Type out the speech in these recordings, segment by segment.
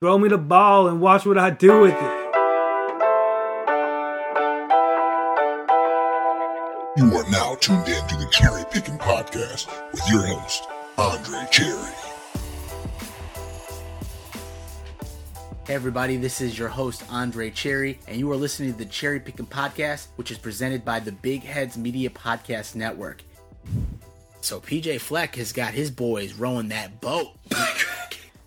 Throw me the ball and watch what I do with it. You are now tuned in to the Cherry Picking Podcast with your host, Andre Cherry. Hey everybody, this is your host Andre Cherry, and you are listening to the Cherry Picking Podcast, which is presented by the Big Heads Media Podcast Network. So PJ Fleck has got his boys rowing that boat.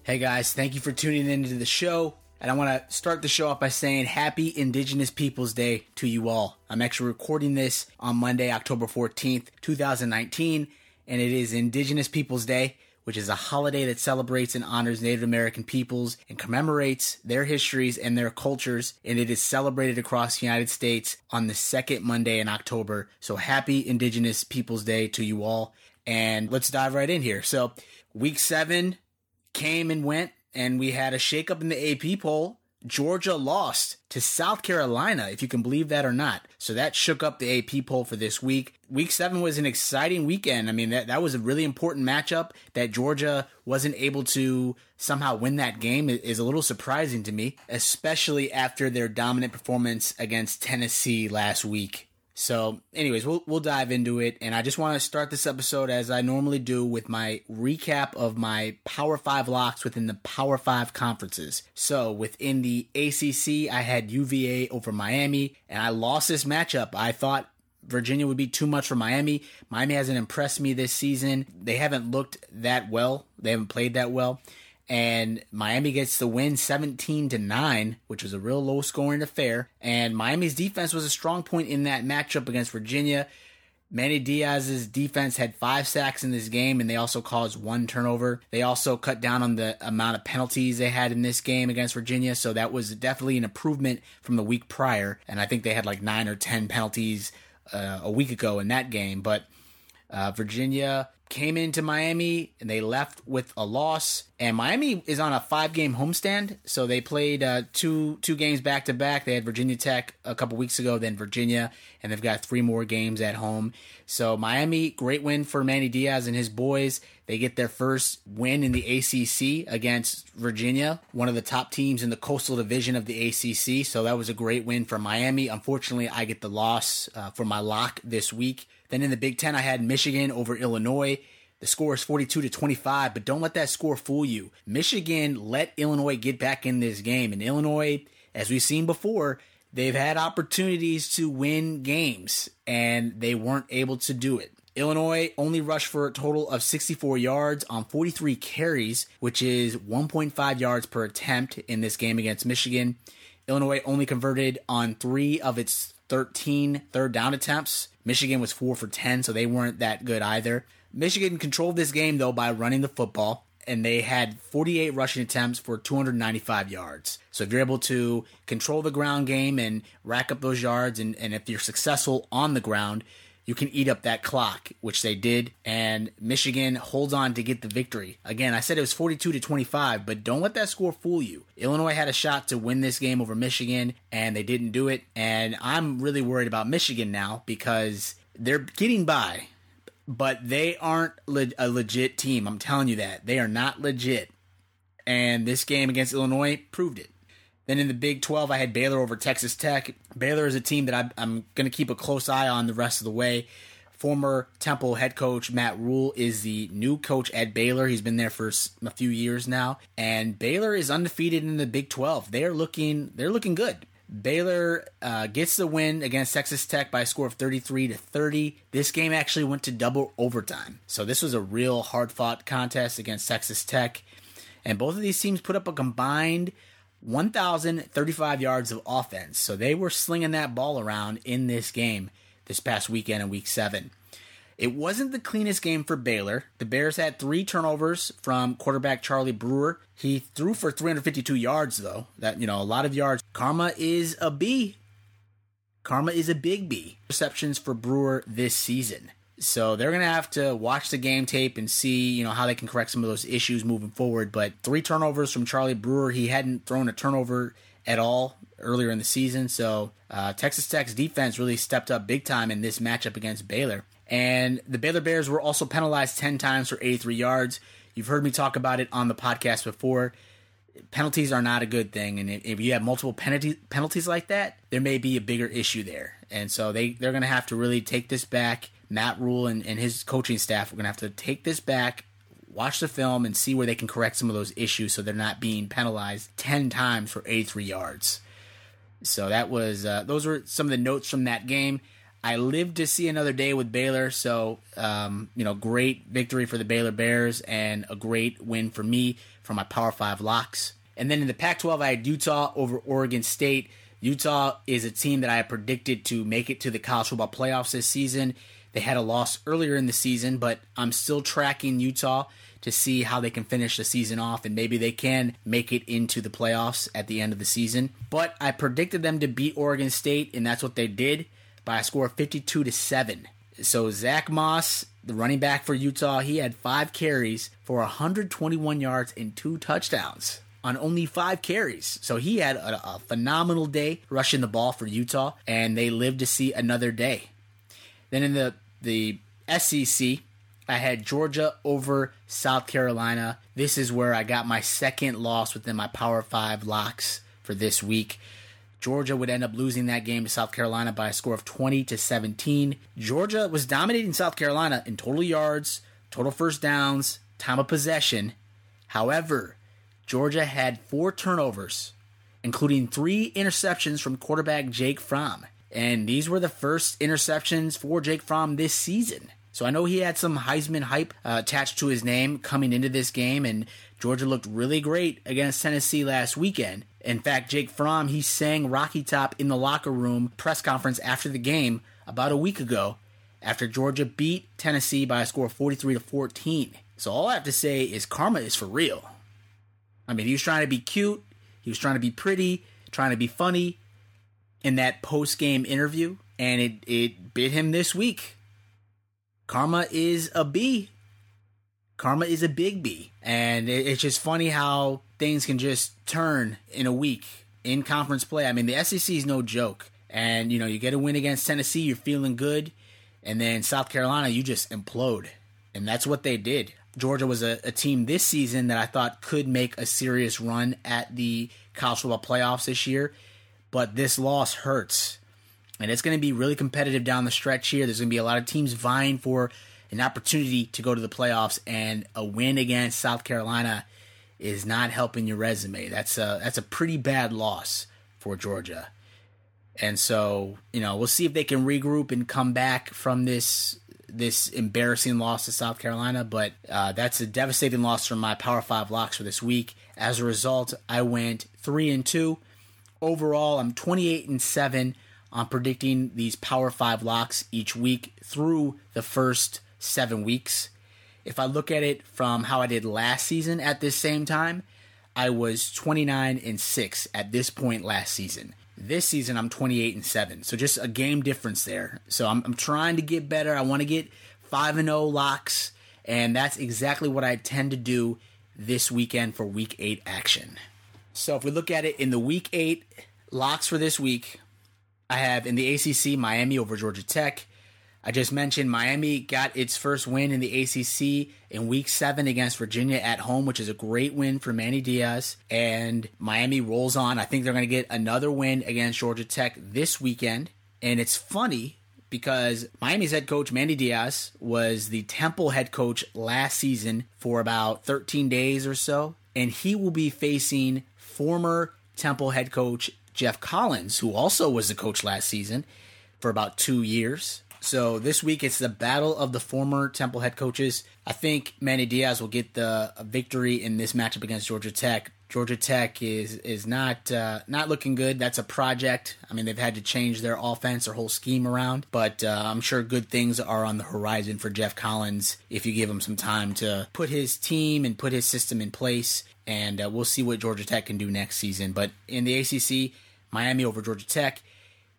hey guys, thank you for tuning into the show. And I want to start the show off by saying Happy Indigenous Peoples Day to you all. I'm actually recording this on Monday, October 14th, 2019, and it is Indigenous Peoples Day, which is a holiday that celebrates and honors Native American peoples and commemorates their histories and their cultures. And it is celebrated across the United States on the second Monday in October. So happy Indigenous Peoples Day to you all. And let's dive right in here. So, week seven came and went and we had a shakeup in the AP poll. Georgia lost to South Carolina, if you can believe that or not. So that shook up the AP poll for this week. Week seven was an exciting weekend. I mean, that, that was a really important matchup that Georgia wasn't able to somehow win that game is a little surprising to me, especially after their dominant performance against Tennessee last week. So, anyways, we'll we'll dive into it, and I just want to start this episode as I normally do with my recap of my Power Five locks within the Power Five conferences. So, within the ACC, I had UVA over Miami, and I lost this matchup. I thought Virginia would be too much for Miami. Miami hasn't impressed me this season. They haven't looked that well. They haven't played that well and Miami gets the win 17 to 9, which was a real low scoring affair. And Miami's defense was a strong point in that matchup against Virginia. Manny Diaz's defense had five sacks in this game, and they also caused one turnover. They also cut down on the amount of penalties they had in this game against Virginia, so that was definitely an improvement from the week prior. And I think they had like nine or ten penalties uh, a week ago in that game. But uh, Virginia came into Miami and they left with a loss. And Miami is on a five game homestand, so they played uh, two two games back to back. They had Virginia Tech a couple weeks ago, then Virginia, and they've got three more games at home. So Miami, great win for Manny Diaz and his boys. They get their first win in the ACC against Virginia, one of the top teams in the Coastal Division of the ACC. So that was a great win for Miami. Unfortunately, I get the loss uh, for my lock this week. Then in the Big Ten, I had Michigan over Illinois. The score is 42 to 25, but don't let that score fool you. Michigan let Illinois get back in this game, and Illinois, as we've seen before, they've had opportunities to win games, and they weren't able to do it. Illinois only rushed for a total of 64 yards on 43 carries, which is 1.5 yards per attempt in this game against Michigan. Illinois only converted on three of its 13 third down attempts. Michigan was 4 for 10, so they weren't that good either. Michigan controlled this game, though, by running the football, and they had 48 rushing attempts for 295 yards. So if you're able to control the ground game and rack up those yards, and, and if you're successful on the ground, you can eat up that clock, which they did, and Michigan holds on to get the victory. Again, I said it was 42 to 25, but don't let that score fool you. Illinois had a shot to win this game over Michigan, and they didn't do it. And I'm really worried about Michigan now because they're getting by, but they aren't le- a legit team. I'm telling you that. They are not legit. And this game against Illinois proved it. Then in the Big 12, I had Baylor over Texas Tech. Baylor is a team that I'm, going to keep a close eye on the rest of the way. Former Temple head coach Matt Rhule is the new coach at Baylor. He's been there for a few years now, and Baylor is undefeated in the Big 12. They're looking they're looking good. Baylor uh, gets the win against Texas Tech by a score of 33 to 30. This game actually went to double overtime, so this was a real hard fought contest against Texas Tech, and both of these teams put up a combined 1,035 yards of offense. So they were slinging that ball around in this game this past weekend in week seven. It wasn't the cleanest game for Baylor. The Bears had three turnovers from quarterback Charlie Brewer. He threw for 352 yards, though. That, you know, a lot of yards. Karma is a B. Karma is a big B. Receptions for Brewer this season. So they're going to have to watch the game tape and see, you know, how they can correct some of those issues moving forward. But three turnovers from Charlie Brewer. He hadn't thrown a turnover at all earlier in the season. So uh, Texas Tech's defense really stepped up big time in this matchup against Baylor. And the Baylor Bears were also penalized 10 times for 83 yards. You've heard me talk about it on the podcast before. penalties are not a good thing, and if you have multiple penalties like that, there may be a bigger issue there. And so they they're going to have to really take this back. Matt Rhule and, and his coaching staff are going to have to take this back, watch the film, and see where they can correct some of those issues so they're not being penalized ten times for 83 yards. So that was uh, those were some of the notes from that game. I lived to see another day with Baylor, so um, you know, great victory for the Baylor Bears and a great win for me for my Power Five locks. And then in the Pac-12, I had Utah over Oregon State. Utah is a team that I predicted to make it to the college football playoffs this season. They had a loss earlier in the season, but I'm still tracking Utah to see how they can finish the season off and maybe they can make it into the playoffs at the end of the season. But I predicted them to beat Oregon State, and that's what they did by a score of 52 to 7. So Zach Moss, the running back for Utah, he had five carries for 121 yards and two touchdowns on only five carries. So he had a, a, phenomenal day rushing the ball for Utah, and they lived to see another day. Then in the the SEC, I had Georgia over South Carolina. This is where I got my second loss within my Power Five locks for this week. Georgia would end up losing that game to South Carolina by a score of 20 to 17. Georgia was dominating South Carolina in total yards, total first downs, time of possession. However, Georgia had four turnovers, including three interceptions from quarterback Jake Fromm. And these were the first interceptions for Jake Fromm this season. So I know he had some Heisman hype uh, attached to his name coming into this game, and Georgia looked really great against Tennessee last weekend. In fact, Jake Fromm, he sang Rocky Top in the locker room press conference after the game about a week ago after Georgia beat Tennessee by a score of 43 to 14. So all I have to say is karma is for real. I mean, he was trying to be cute, he was trying to be pretty, trying to be funny in that post game interview, and it, it bit him this week. Karma is a B. Karma is a big B. And it, it's just funny how things can just turn in a week in conference play. I mean, the SEC is no joke. And, you know, you get a win against Tennessee, you're feeling good. And then South Carolina, you just implode. And that's what they did. Georgia was a, a, team this season that I thought could make a serious run at the college football playoffs this year, but this loss hurts. And it's going to be really competitive down the stretch here. There's going to be a lot of teams vying for an opportunity to go to the playoffs, and a win against South Carolina is not helping your resume. That's a that's a pretty bad loss for Georgia. And so, you know, we'll see if they can regroup and come back from this this embarrassing loss to South Carolina, but uh, that's a devastating loss for my Power Five locks for this week. As a result, I went three and two. Overall, I'm 28 and seven on predicting these Power Five locks each week through the first seven weeks. If I look at it from how I did last season at this same time, I was 29 and 6 at this point last season. This season I'm 28 and 7. So just a game difference there. So I'm, I'm trying to get better. I want to get 5 and 0 locks and that's exactly what I tend to do this weekend for week 8 action. So if we look at it in the week 8 locks for this week, I have in the ACC Miami over Georgia Tech, I just mentioned Miami got its first win in the ACC in week seven against Virginia at home, which is a great win for Manny Diaz. And Miami rolls on. I think they're going to get another win against Georgia Tech this weekend. And it's funny because Miami's head coach, Manny Diaz, was the Temple head coach last season for about 13 days or so. And he will be facing former Temple head coach Geoff Collins, who also was the coach last season for about two years. So this week it's the battle of the former Temple head coaches. I think Manny Diaz will get the victory in this matchup against Georgia Tech. Georgia Tech is is not uh, not looking good. That's a project. I mean, they've had to change their offense, their whole scheme around. But uh, I'm sure good things are on the horizon for Geoff Collins if you give him some time to put his team and put his system in place. And uh, we'll see what Georgia Tech can do next season. But in the ACC, Miami over Georgia Tech.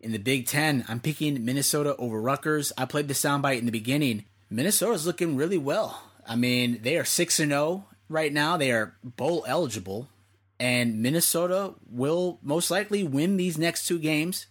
In the Big Ten, I'm picking Minnesota over Rutgers. I played the soundbite in the beginning. Minnesota's looking really well. I mean, they are 6 and 0 right now. They are bowl eligible. And Minnesota will most likely win these next two games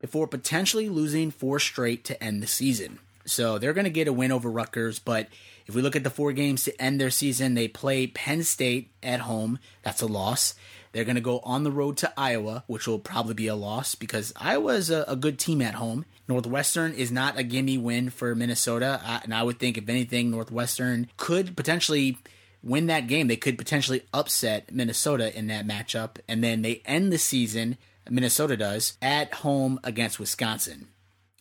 before potentially losing four straight to end the season. So they're going to get a win over Rutgers. But if we look at the four games to end their season, they play Penn State at home. That's a loss. They're going to go on the road to Iowa, which will probably be a loss because Iowa is a, a good team at home. Northwestern is not a gimme win for Minnesota. And I would think, if anything, Northwestern could potentially win that game. They could potentially upset Minnesota in that matchup. And then they end the season, Minnesota does, at home against Wisconsin.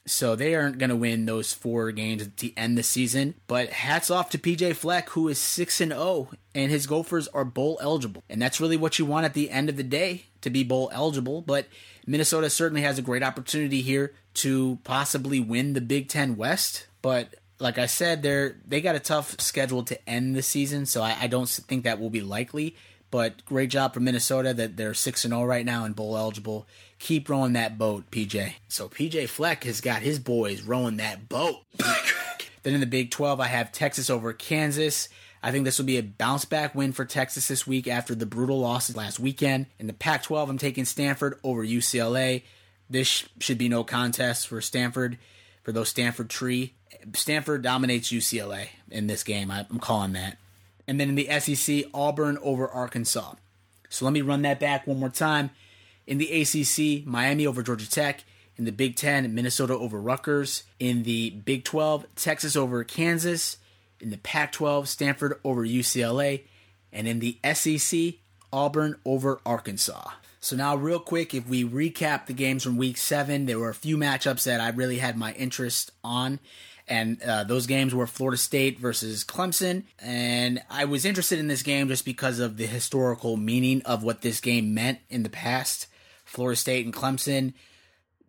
So they aren't going to win those four games to end the season. But hats off to PJ Fleck, who is 6 and 0, and his Gophers are bowl eligible. And that's really what you want at the end of the day to be bowl eligible. But Minnesota certainly has a great opportunity here to possibly win the Big Ten West. But like I said, they're they got a tough schedule to end the season, so I, I don't think that will be likely. But great job for Minnesota that they're six and zero oh right now and bowl eligible. Keep rowing that boat, PJ. So PJ Fleck has got his boys rowing that boat. then in the Big Twelve, I have Texas over Kansas. I think this will be a bounce back win for Texas this week after the brutal losses last weekend. In the Pac 12, I'm taking Stanford over UCLA. This should be no contest for Stanford, for those Stanford tree. Stanford dominates UCLA in this game. I'm calling that. And then in the SEC, Auburn over Arkansas. So let me run that back one more time. In the ACC, Miami over Georgia Tech. In the Big Ten, Minnesota over Rutgers. In the Big 12, Texas over Kansas. In the Pac 12, Stanford over UCLA. And in the SEC, Auburn over Arkansas. So now, real quick, if we recap the games from Week Seven, there were a few matchups that I really had my interest on, and uh, those games were Florida State versus Clemson. And I was interested in this game just because of the historical meaning of what this game meant in the past. Florida State and Clemson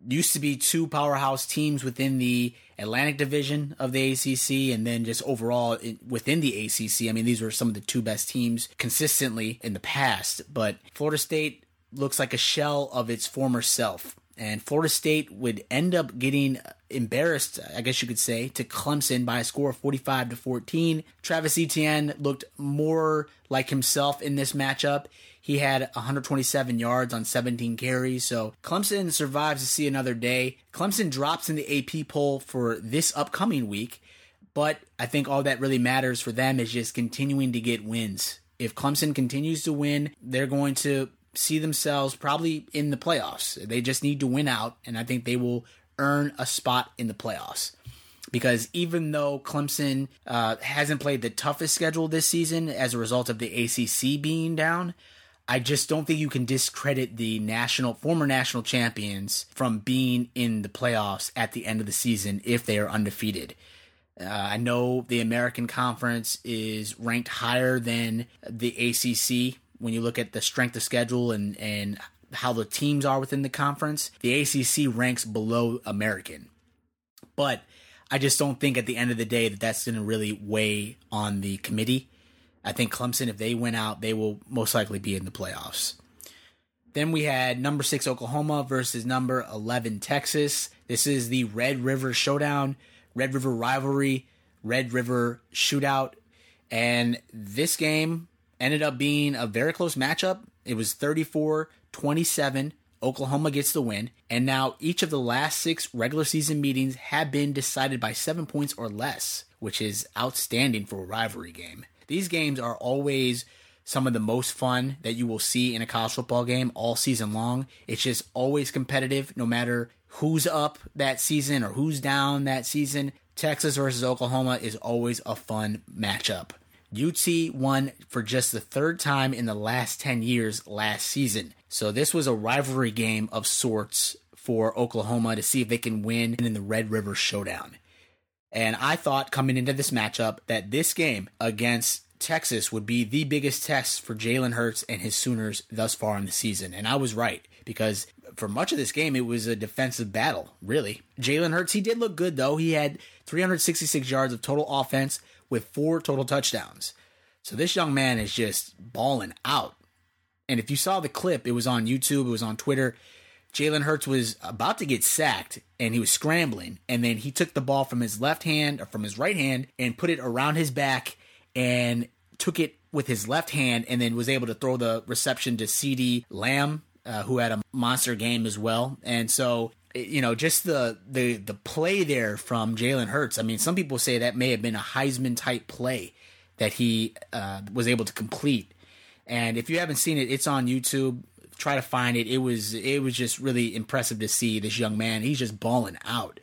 used to be two powerhouse teams within the Atlantic Division of the ACC, and then just overall within the ACC. I mean, these were some of the two best teams consistently in the past. But Florida State looks like a shell of its former self. And Florida State would end up getting embarrassed, I guess you could say, to Clemson by a score of 45 to 14. Travis Etienne looked more like himself in this matchup. He had 127 yards on 17 carries, so Clemson survives to see another day. Clemson drops in the AP poll for this upcoming week, but I think all that really matters for them is just continuing to get wins. If Clemson continues to win, they're going to see themselves probably in the playoffs. They just need to win out, and I think they will earn a spot in the playoffs. Because even though Clemson uh, hasn't played the toughest schedule this season as a result of the ACC being down, I just don't think you can discredit the national former national champions from being in the playoffs at the end of the season if they are undefeated. Uh, I know the American Conference is ranked higher than the ACC when you look at the strength of schedule and and how the teams are within the conference, the ACC ranks below American. But I just don't think at the end of the day that that's going to really weigh on the committee. I think Clemson, if they win out, they will most likely be in the playoffs. Then we had number six Oklahoma versus number 11 Texas. This is the Red River Showdown, Red River rivalry, Red River shootout. And this game ended up being a very close matchup. It was 34 27. Oklahoma gets the win. And now each of the last six regular season meetings have been decided by seven points or less, which is outstanding for a rivalry game. These games are always some of the most fun that you will see in a college football game all season long. It's just always competitive, no matter who's up that season or who's down that season. Texas versus Oklahoma is always a fun matchup. UT won for just the third time in the last 10 years last season. So this was a rivalry game of sorts for Oklahoma to see if they can win in the Red River Showdown. And I thought coming into this matchup that this game against Texas would be the biggest test for Jalen Hurts and his Sooners thus far in the season. And I was right because for much of this game, it was a defensive battle, really. Jalen Hurts, he did look good though. He had 366 yards of total offense, with four total touchdowns. So this young man is just balling out. And if you saw the clip, it was on YouTube, it was on Twitter. Jalen Hurts was about to get sacked and he was scrambling. And then he took the ball from his left hand or from his right hand and put it around his back and took it with his left hand and then was able to throw the reception to CeeDee Lamb, uh, who had a monster game as well. And so you know, just the the the play there from Jalen Hurts. I mean, some people say that may have been a Heisman type play that he uh, was able to complete. And if you haven't seen it, it's on YouTube. Try to find it. It was it was just really impressive to see this young man. He's just balling out.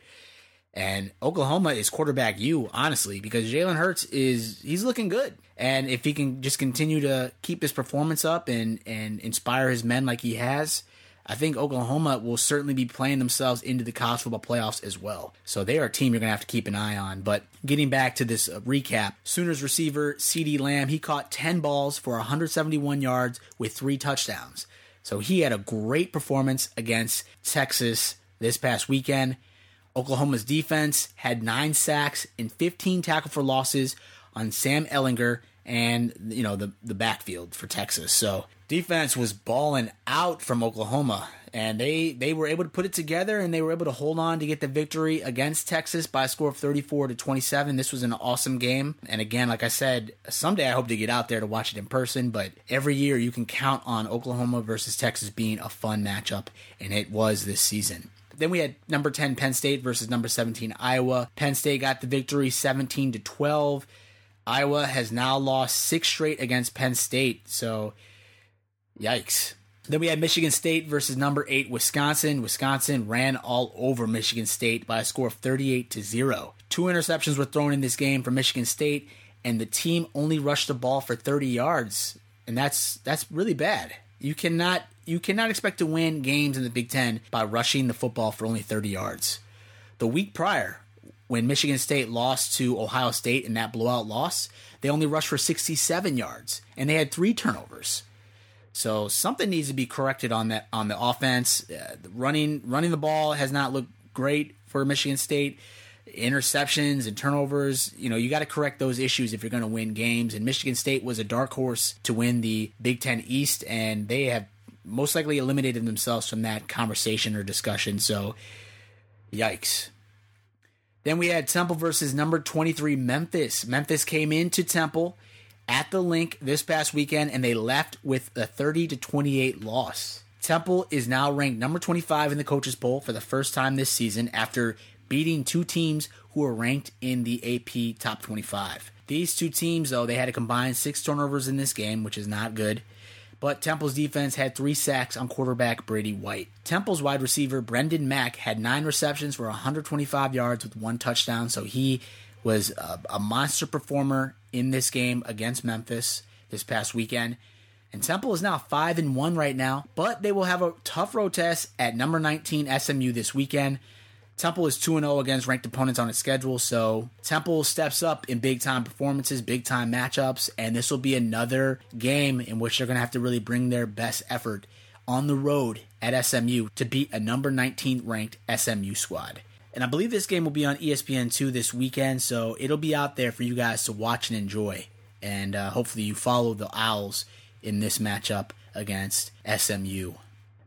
And Oklahoma is quarterback you, honestly, because Jalen Hurts is he's looking good. And if he can just continue to keep his performance up and and inspire his men like he has, I think Oklahoma will certainly be playing themselves into the college football playoffs as well. So they are a team you're going to have to keep an eye on. But getting back to this uh, recap, Sooners receiver CeeDee Lamb, he caught 10 balls for 171 yards with three touchdowns. So he had a great performance against Texas this past weekend. Oklahoma's defense had nine sacks and 15 tackle for losses on Sam Ehlinger and you know the the backfield for Texas. So defense was balling out from Oklahoma, and they they were able to put it together and they were able to hold on to get the victory against Texas by a score of 34 to 27. This was an awesome game, and again, like I said, someday I hope to get out there to watch it in person. But every year you can count on Oklahoma versus Texas being a fun matchup, and it was this season. Then we had number 10 Penn State versus number 17 Iowa. Penn State got the victory 17 to 12. Iowa has now lost six straight against Penn State. So, yikes. Then we had Michigan State versus number eight Wisconsin. Wisconsin ran all over Michigan State by a score of 38 to 0. Two interceptions were thrown in this game for Michigan State, and the team only rushed the ball for 30 yards. And that's that's really bad. You cannot you cannot expect to win games in the Big Ten by rushing the football for only 30 yards. The week prior, when Michigan State lost to Ohio State in that blowout loss, they only rushed for 67 yards and they had three turnovers. So something needs to be corrected on that on the offense. Uh, running running the ball has not looked great for Michigan State. Interceptions and turnovers, you know, you got to correct those issues if you're going to win games. And Michigan State was a dark horse to win the Big Ten East, and they have most likely eliminated themselves from that conversation or discussion. So, yikes. Then we had Temple versus number 23 Memphis. Memphis came into Temple at the Linc this past weekend and they left with a 30 to 28 loss. Temple is now ranked number 25 in the coaches poll for the first time this season after beating two teams who are ranked in the AP top 25. These two teams though, they had a combined 6 turnovers in this game, which is not good but Temple's defense had three sacks on quarterback Brady White. Temple's wide receiver Branden Mack had nine receptions for 125 yards with one touchdown, so he was a, a monster performer in this game against Memphis this past weekend. And Temple is now 5 and 1 right now, but they will have a tough road test at number 19 SMU this weekend. Temple is 2 0 against ranked opponents on its schedule, so Temple steps up in big time performances, big time matchups, and this will be another game in which they're going to have to really bring their best effort on the road at SMU to beat a number 19 ranked SMU squad. And I believe this game will be on ESPN2 this weekend, so it'll be out there for you guys to watch and enjoy. And uh, hopefully you follow the Owls in this matchup against SMU.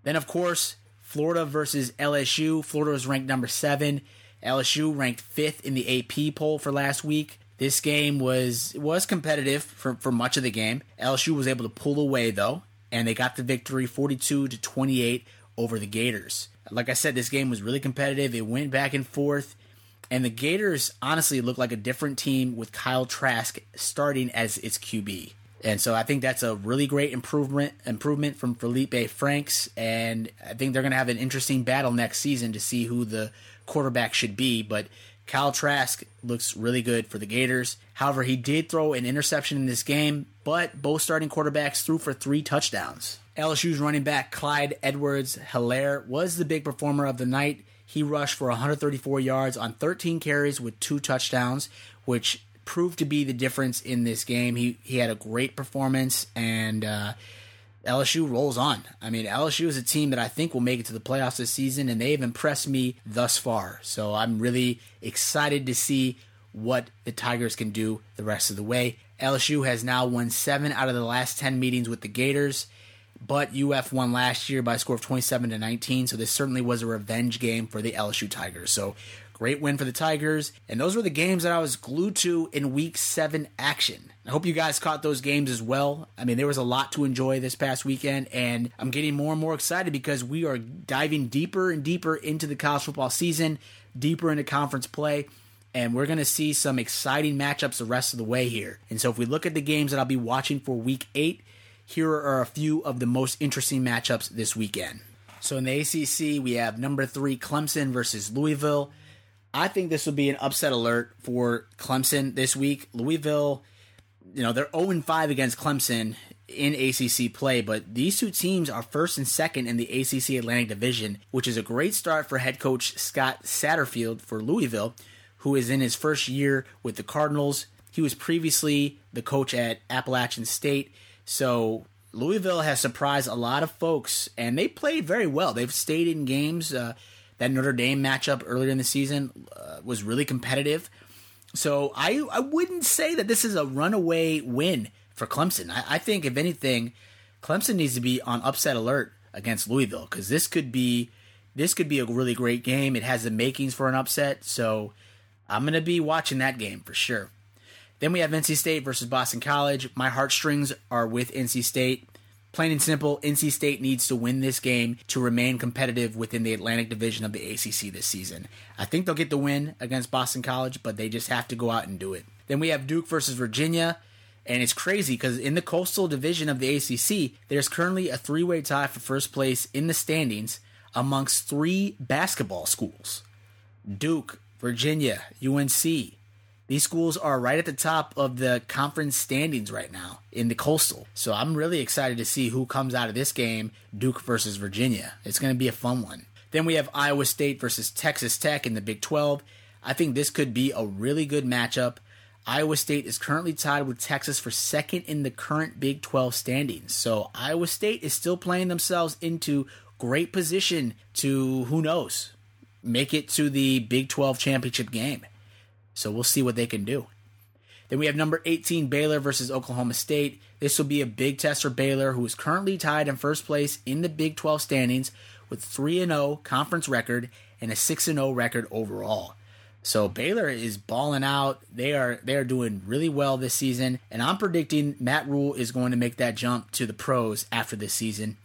Then, of course, Florida versus LSU. Florida was ranked number seven. LSU ranked fifth in the AP poll for last week. This game was was competitive for, for much of the game. LSU was able to pull away though, and they got the victory 42 to 28 over the Gators. Like I said, this game was really competitive. It went back and forth. And the Gators honestly looked like a different team with Kyle Trask starting as its QB. And so I think that's a really great improvement improvement from Feleipe Franks, and I think they're going to have an interesting battle next season to see who the quarterback should be. But Kyle Trask looks really good for the Gators. However, he did throw an interception in this game, but both starting quarterbacks threw for three touchdowns. LSU's running back Clyde Edwards Helaire was the big performer of the night. He rushed for 134 yards on 13 carries with two touchdowns, which proved to be the difference in this game. He he had a great performance, and uh, LSU rolls on. I mean, LSU is a team that I think will make it to the playoffs this season, and they've impressed me thus far. So I'm really excited to see what the Tigers can do the rest of the way. LSU has now won seven out of the last 10 meetings with the Gators. but UF won last year by a score of 27 to 19, so this certainly was a revenge game for the LSU Tigers. So great win for the Tigers, and those were the games that I was glued to in week 7 action. I hope you guys caught those games as well. I mean, there was a lot to enjoy this past weekend, and I'm getting more and more excited because we are diving deeper and deeper into the college football season, deeper into conference play and we're going to see some exciting matchups the rest of the way here. And so if we look at the games that I'll be watching for week 8, here are a few of the most interesting matchups this weekend. So in the ACC, we have number 3 Clemson versus Louisville. I think this will be an upset alert for Clemson this week. Louisville, you know, they're 0 5 against Clemson in ACC play, but these two teams are first and second in the ACC Atlantic Division, which is a great start for head coach Scott Satterfield for Louisville, who is in his first year with the Cardinals. He was previously the coach at Appalachian State. So Louisville has surprised a lot of folks, and they played very well. They've stayed in games. Uh, that Notre Dame matchup earlier in the season uh, was really competitive. So I I wouldn't say that this is a runaway win for Clemson. I, I think if anything, Clemson needs to be on upset alert against Louisville because this could be this could be a really great game. It has the makings for an upset. So I'm to be watching that game for sure. Then we have NC State versus Boston College. My heartstrings are with NC State. Plain and simple, NC State needs to win this game to remain competitive within the Atlantic Division of the ACC this season. I think they'll get the win against Boston College, but they just have to go out and do it. Then we have Duke versus Virginia, and it's crazy because in the Coastal Division of the ACC, there's currently a three way tie for first place in the standings amongst three basketball schools Duke, Virginia, UNC. These schools are right at the top of the conference standings right now in the Coastal. So I'm really excited to see who comes out of this game, Duke versus Virginia. It's going to be a fun one. Then we have Iowa State versus Texas Tech in the Big 12. I think this could be a really good matchup. Iowa State is currently tied with Texas for second in the current Big 12 standings. So Iowa State is still playing themselves into great position to who knows make it to the Big 12 championship game. So we'll see what they can do. Then we have number 18 Baylor versus Oklahoma State. This will be a big test for Baylor, who is currently tied in first place in the Big 12 standings with 3 0 conference record and a 6 0 record overall. So Baylor is balling out. They are they are doing really well this season, and I'm predicting Matt Rhule is going to make that jump to the pros after this season.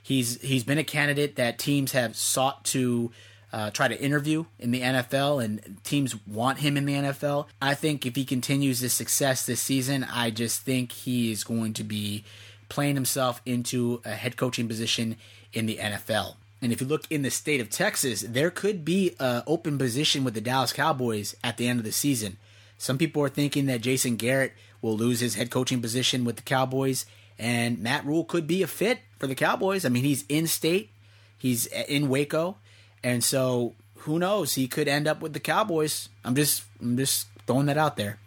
He's he's been a candidate that teams have sought to uh, try to interview in the NFL, and teams want him in the NFL. I think if he continues his success this season, I just think he is going to be playing himself into a head coaching position in the NFL. And if you look in the state of Texas, there could be an open position with the Dallas Cowboys at the end of the season. Some people are thinking that Jason Garrett will lose his head coaching position with the Cowboys, and Matt Rhule could be a fit for the Cowboys. I mean, he's in state, he's in Waco, and so who knows? He could end up with the Cowboys. I'm just I'm just throwing that out there.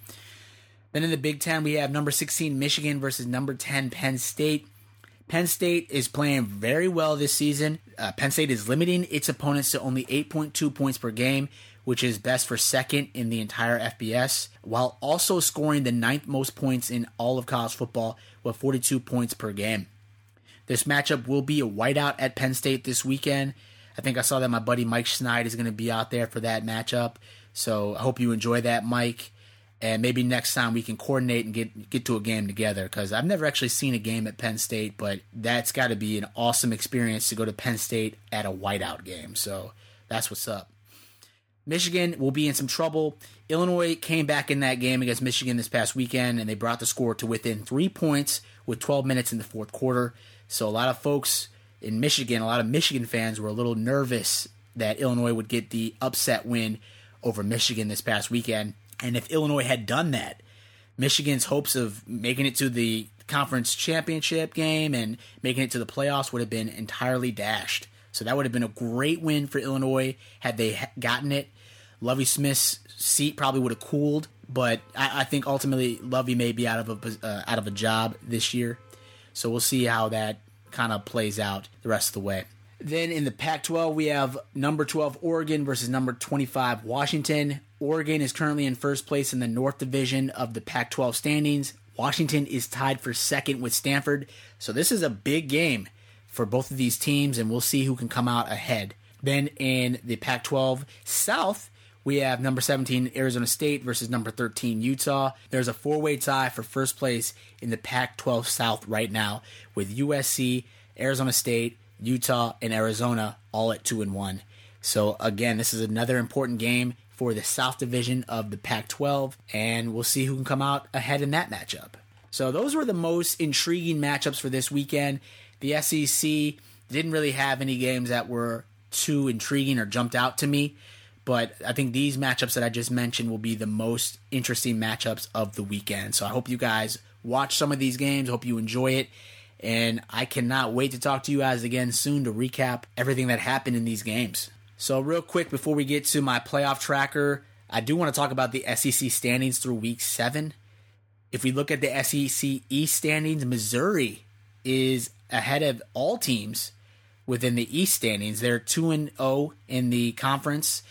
Then in the Big Ten, we have number 16 Michigan versus number 10 Penn State. Penn State is playing very well this season. Uh, Penn State is limiting its opponents to only 8.2 points per game, which is best for second in the entire FBS, while also scoring the ninth most points in all of college football with 42 points per game. This matchup will be a whiteout at Penn State this weekend. I think I saw that my buddy Mike Schneid is going to be out there for that matchup. So I hope you enjoy that, Mike. And maybe next time we can coordinate and get get to a game together because I've never actually seen a game at Penn State, but that's got to be an awesome experience to go to Penn State at a whiteout game. So that's what's up. Michigan will be in some trouble. Illinois came back in that game against Michigan this past weekend, and they brought the score to within three points with 12 minutes in the fourth quarter. So a lot of folks in Michigan, a lot of Michigan fans were a little nervous that Illinois would get the upset win over Michigan this past weekend. And if Illinois had done that, Michigan's hopes of making it to the conference championship game and making it to the playoffs would have been entirely dashed. So that would have been a great win for Illinois had they gotten it. Lovie Smith's seat probably would have cooled, but I, I think ultimately Lovie may be out of a uh, out of a job this year. So we'll see how that kind of plays out the rest of the way. Then in the Pac 12, we have number 12 Oregon versus number 25 Washington. Oregon is currently in first place in the North Division of the Pac 12 standings. Washington is tied for second with Stanford. So this is a big game. for both of these teams, and we'll see who can come out ahead. Then in the Pac 12 South, we have number 17 Arizona State versus number 13 Utah. There's a four way tie for first place in the Pac 12 South right now with USC, Arizona State, Utah, and Arizona all at 2 and 1. So, again, this is another important game for the South Division of the Pac 12, and we'll see who can come out ahead in that matchup. So, those were the most intriguing matchups for this weekend. The SEC didn't really have any games that were too intriguing or jumped out to me. But I think these matchups that I just mentioned will be the most interesting matchups of the weekend. So I hope you guys watch some of these games. Hope you enjoy it. And I cannot wait to talk to you guys again soon to recap everything that happened in these games. So, real quick, before we get to my playoff tracker, I do want to talk about the SEC standings through week seven. If we look at the SEC East standings, Missouri is ahead of all teams within the East standings. They're 2 and 0 in the conference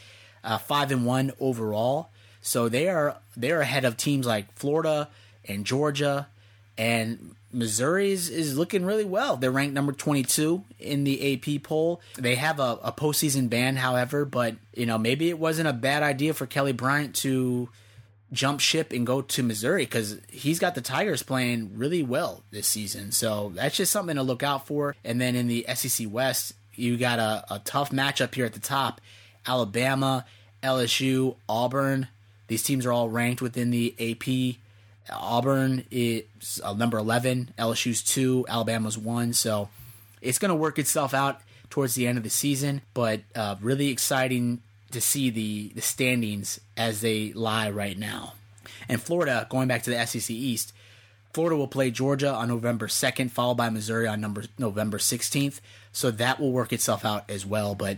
uh, five and one overall. So they are they're ahead of teams like Florida and Georgia, and Missouri is, is looking really well. They're ranked number 22 in the AP poll. They have a, a postseason ban, however, but you know maybe it wasn't a bad idea for Kelly Bryant to jump ship and go to Missouri because he's got the Tigers playing really well this season. So that's just something to look out for. And then in the SEC West, you got a, a tough matchup here at the top. Alabama, LSU, Auburn. These teams are all ranked within the AP. Auburn is uh, number 11, LSU's 2, Alabama's 1. So it's going to work itself out towards the end of the season, but uh, really exciting to see the, the standings as they lie right now. And Florida, going back to the SEC East, Florida will play Georgia on November 2nd, followed by Missouri on number, November 16th. So that will work itself out as well. But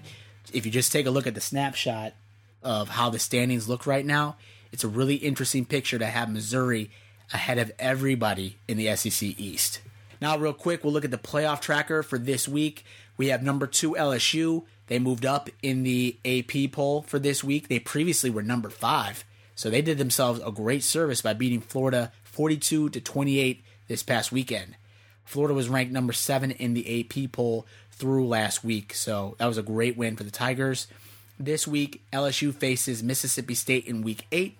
if you just take a look at the snapshot of how the standings look right now, it's a really interesting picture to have Missouri ahead of everybody in the SEC East. Now, real quick, we'll look at the playoff tracker for this week. We have number two LSU. They moved up in the AP poll for this week. They previously were number five, so they did themselves a great service by beating Florida 42 to 28 this past weekend. Florida was ranked number seven in the AP poll through last week. So that was a great win for the Tigers. This week, LSU faces Mississippi State in week eight.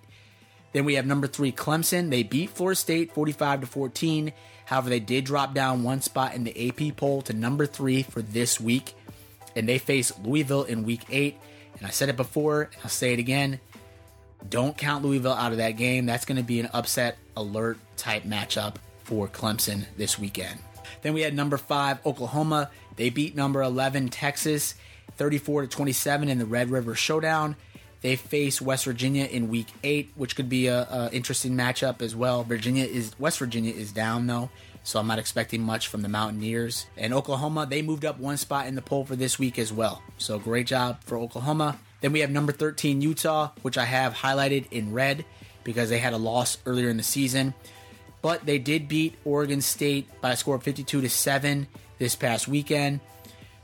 Then we have number three Clemson. They beat Florida State 45 to 14. However, they did drop down one spot in the AP poll to number three for this week. And they face Louisville in week eight. And I said it before, and I'll say it again. Don't count Louisville out of that game. That's going to be an upset alert type matchup for Clemson this weekend. Then we had number five Oklahoma. They beat number 11 Texas 34 to 27 in the Red River Showdown. They face West Virginia in Week Eight, which could be a, a, interesting matchup as well. Virginia is West Virginia is down though, so I'm not expecting much from the Mountaineers. And Oklahoma, they moved up one spot in the poll for this week as well. So great job for Oklahoma. Then we have number 13 Utah, which I have highlighted in red because they had a loss earlier in the season. But they did beat Oregon State by a score of 52 to 7 this past weekend.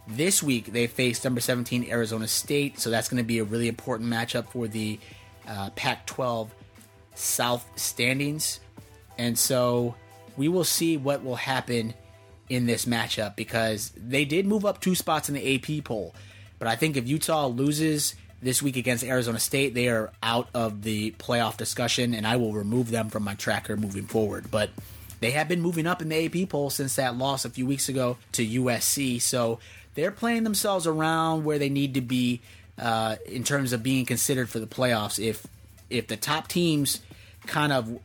This week they face number 17 Arizona State, so that's going to be a really important matchup for the uh, Pac-12 South standings, and so we will see what will happen in this matchup because they did move up two spots in the AP poll, but I think if Utah loses this week against Arizona State, they are out of the playoff discussion, and I will remove them from my tracker moving forward. But they have been moving up in the AP poll since that loss a few weeks ago to USC. So they're playing themselves around where they need to be uh, in terms of being considered for the playoffs. If if the top teams kind of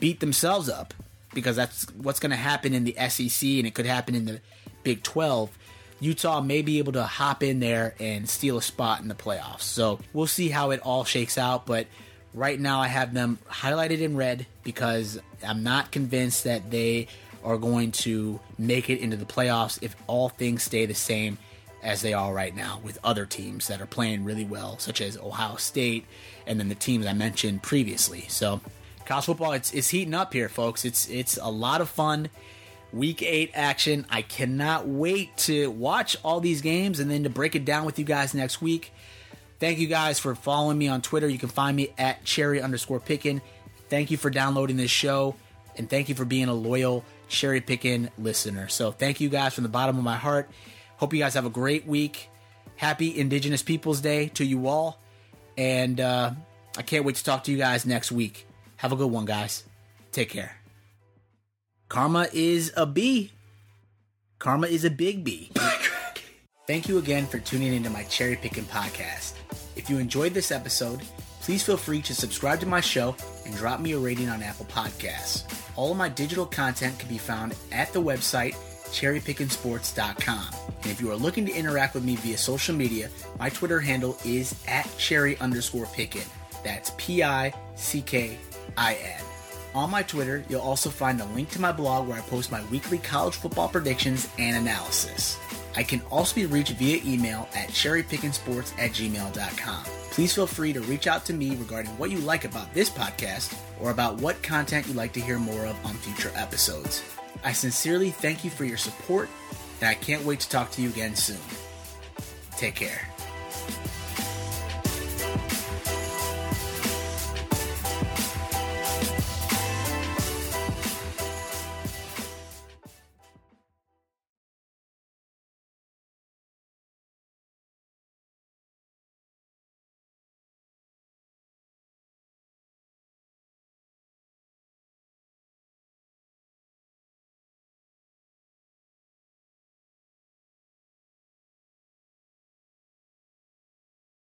beat themselves up, because that's what's going to happen in the SEC and it could happen in the Big 12. Utah may be able to hop in there and steal a spot in the playoffs. So we'll see how it all shakes out. But right now, I have them highlighted in red because I'm not convinced that they are going to make it into the playoffs if all things stay the same as they are right now with other teams that are playing really well, such as Ohio State and then the teams I mentioned previously. So college football it's, it's heating up here, folks. It's it's a lot of fun. Week eight action. I cannot wait to watch all these games and then to break it down with you guys next week. Thank you guys for following me on Twitter. You can find me at cherry underscore pickin. Thank you for downloading this show and thank you for being a loyal cherry pickin listener. So thank you guys from the bottom of my heart. Hope you guys have a great week. Happy Indigenous Peoples Day to you all. And uh, I can't wait to talk to you guys next week. Have a good one, guys. Take care. Karma is a B. Karma is a big B. Thank you again for tuning into my cherry picking podcast. If you enjoyed this episode, please feel free to subscribe to my show and drop me a rating on Apple Podcasts. All of my digital content can be found at the website cherrypickinsports.com. And if you are looking to interact with me via social media, my Twitter handle is at cherry underscore pickin. That's P I C K I N. On my Twitter, you'll also find a link to my blog where I post my weekly college football predictions and analysis. I can also be reached via email at cherrypickinsports at gmail.com. Please feel free to reach out to me regarding what you like about this podcast or about what content you'd like to hear more of on future episodes. I sincerely thank you for your support, and I can't wait to talk to you again soon. Take care.